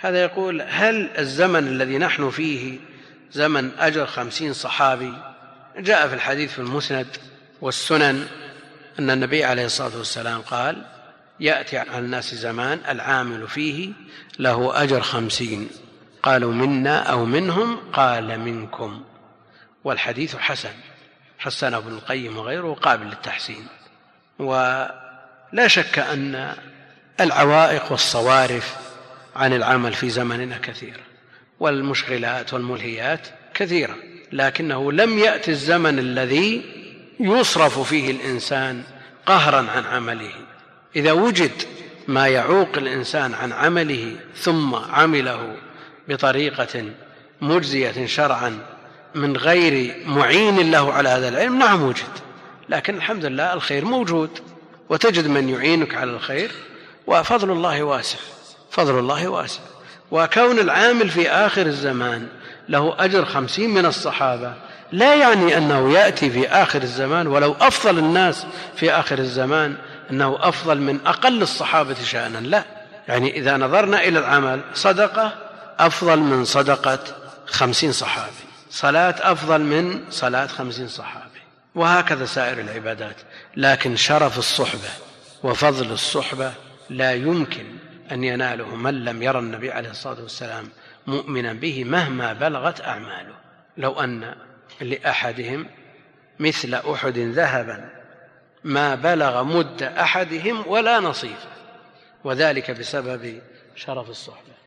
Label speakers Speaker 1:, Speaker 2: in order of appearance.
Speaker 1: هذا يقول هل الزمن الذي نحن فيه زمن أجر خمسين صحابي؟ جاء في الحديث في المسند والسنن أن النبي عليه الصلاة والسلام قال يأتي على الناس زمان العامل فيه له أجر خمسين. قالوا منا أو منهم؟ قال منكم. والحديث حسن. حسن ابن القيم وغيره قابل للتحسين. ولا شك أن العوائق والصوارف عن العمل في زمننا كثيرة والمشغلات والملهيات كثيرة لكنه لم يأتي الزمن الذي يصرف فيه الإنسان قهرا عن عمله. إذا وجد ما يعوق الإنسان عن عمله ثم عمله بطريقة مجزية شرعا من غير معين له على هذا العلم نعم وجد لكن الحمد لله الخير موجود وتجد من يعينك على الخير وفضل الله واسع. فضل الله واسع. وكون العامل في آخر الزمان له أجر خمسين من الصحابة لا يعني أنه يأتي في آخر الزمان ولو أفضل الناس في آخر الزمان أنه أفضل من أقل الصحابة شأنا. لا. يعني إذا نظرنا إلى العمل صدقة أفضل من صدقة خمسين صحابي. صلاة أفضل من صلاة خمسين صحابي. وهكذا سائر العبادات. لكن شرف الصحبة وفضل الصحبة لا يمكن أن يناله من لم يرى النبي عليه الصلاة والسلام مؤمنا به مهما بلغت أعماله. لو أن لأحدهم مثل أحد ذهبا ما بلغ مد أحدهم ولا نصيفه وذلك بسبب شرف الصحبة.